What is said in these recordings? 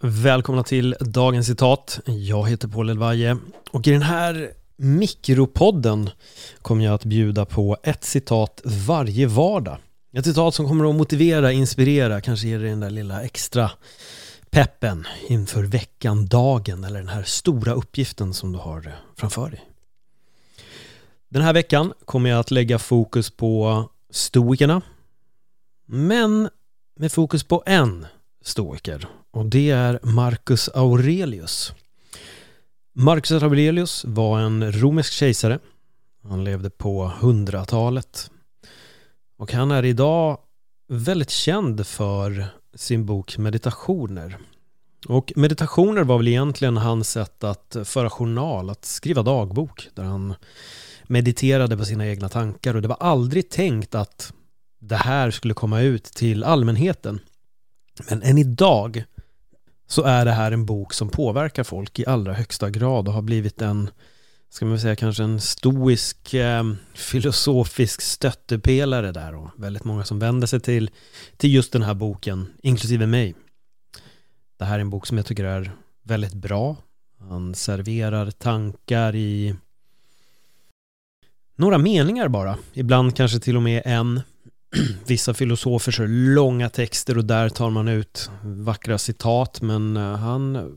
Välkomna till dagens citat. Jag heter Paul Elvaje och i den här mikropodden kommer jag att bjuda på ett citat varje vardag. Ett citat som kommer att motivera, inspirera, kanske ge dig den där lilla extra peppen inför veckan, dagen eller den här stora uppgiften som du har framför dig. Den här veckan kommer jag att lägga fokus på stoikerna men med fokus på en stoiker och det är Marcus Aurelius. Marcus Aurelius var en romersk kejsare. Han levde på hundratalet. Och han är idag väldigt känd för sin bok Meditationer. Och meditationer var väl egentligen hans sätt att föra journal, att skriva dagbok där han mediterade på sina egna tankar och det var aldrig tänkt att det här skulle komma ut till allmänheten. Men än idag så är det här en bok som påverkar folk i allra högsta grad och har blivit en, ska man säga kanske en stoisk eh, filosofisk stöttepelare där och väldigt många som vänder sig till, till just den här boken, inklusive mig. Det här är en bok som jag tycker är väldigt bra. Han serverar tankar i några meningar bara, ibland kanske till och med en vissa filosofer så långa texter och där tar man ut vackra citat men eh, han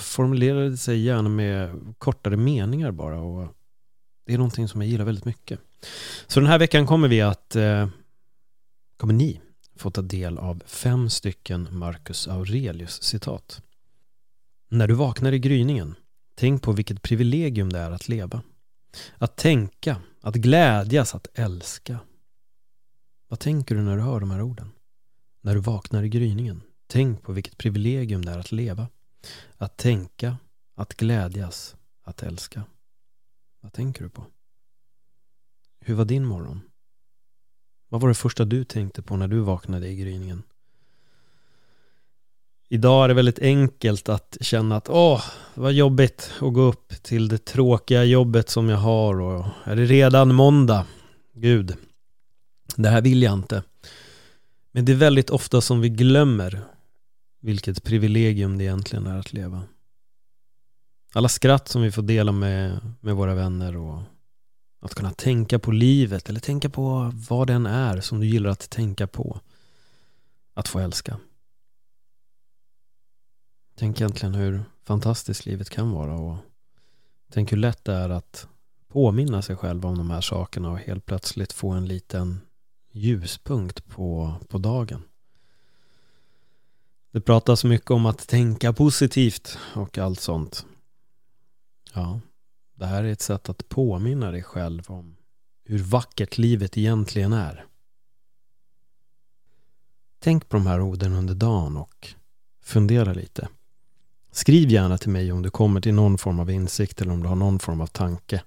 formulerade sig gärna med kortare meningar bara och det är någonting som jag gillar väldigt mycket. Så den här veckan kommer vi att eh, kommer ni få ta del av fem stycken Marcus Aurelius citat. När du vaknar i gryningen, tänk på vilket privilegium det är att leva. Att tänka, att glädjas, att älska. Vad tänker du när du hör de här orden? När du vaknar i gryningen, tänk på vilket privilegium det är att leva. Att tänka, att glädjas, att älska. Vad tänker du på? Hur var din morgon? Vad var det första du tänkte på när du vaknade i gryningen? Idag är det väldigt enkelt att känna att åh, vad jobbigt att gå upp till det tråkiga jobbet som jag har och är det redan måndag? Gud, det här vill jag inte. Men det är väldigt ofta som vi glömmer vilket privilegium det egentligen är att leva. Alla skratt som vi får dela med, med våra vänner och att kunna tänka på livet eller tänka på vad den är som du gillar att tänka på. Att få älska. Tänk egentligen hur fantastiskt livet kan vara och tänk hur lätt det är att påminna sig själv om de här sakerna och helt plötsligt få en liten ljuspunkt på, på dagen. Det pratas mycket om att tänka positivt och allt sånt. Ja, det här är ett sätt att påminna dig själv om hur vackert livet egentligen är. Tänk på de här orden under dagen och fundera lite. Skriv gärna till mig om du kommer till någon form av insikt eller om du har någon form av tanke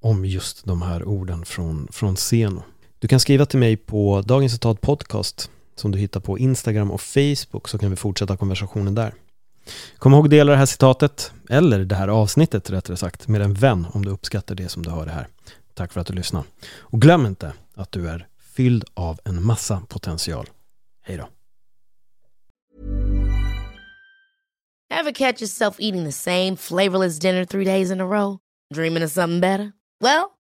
om just de här orden från, från Seno. Du kan skriva till mig på Dagens Citat Podcast som du hittar på Instagram och Facebook så kan vi fortsätta konversationen där. Kom ihåg att dela det här citatet, eller det här avsnittet rättare sagt, med en vän om du uppskattar det som du hör det här. Tack för att du lyssnade. Och glöm inte att du är fylld av en massa potential. Hej då. Have catch yourself eating the same flavorless dinner three days in a row? Dreaming of something better? Well,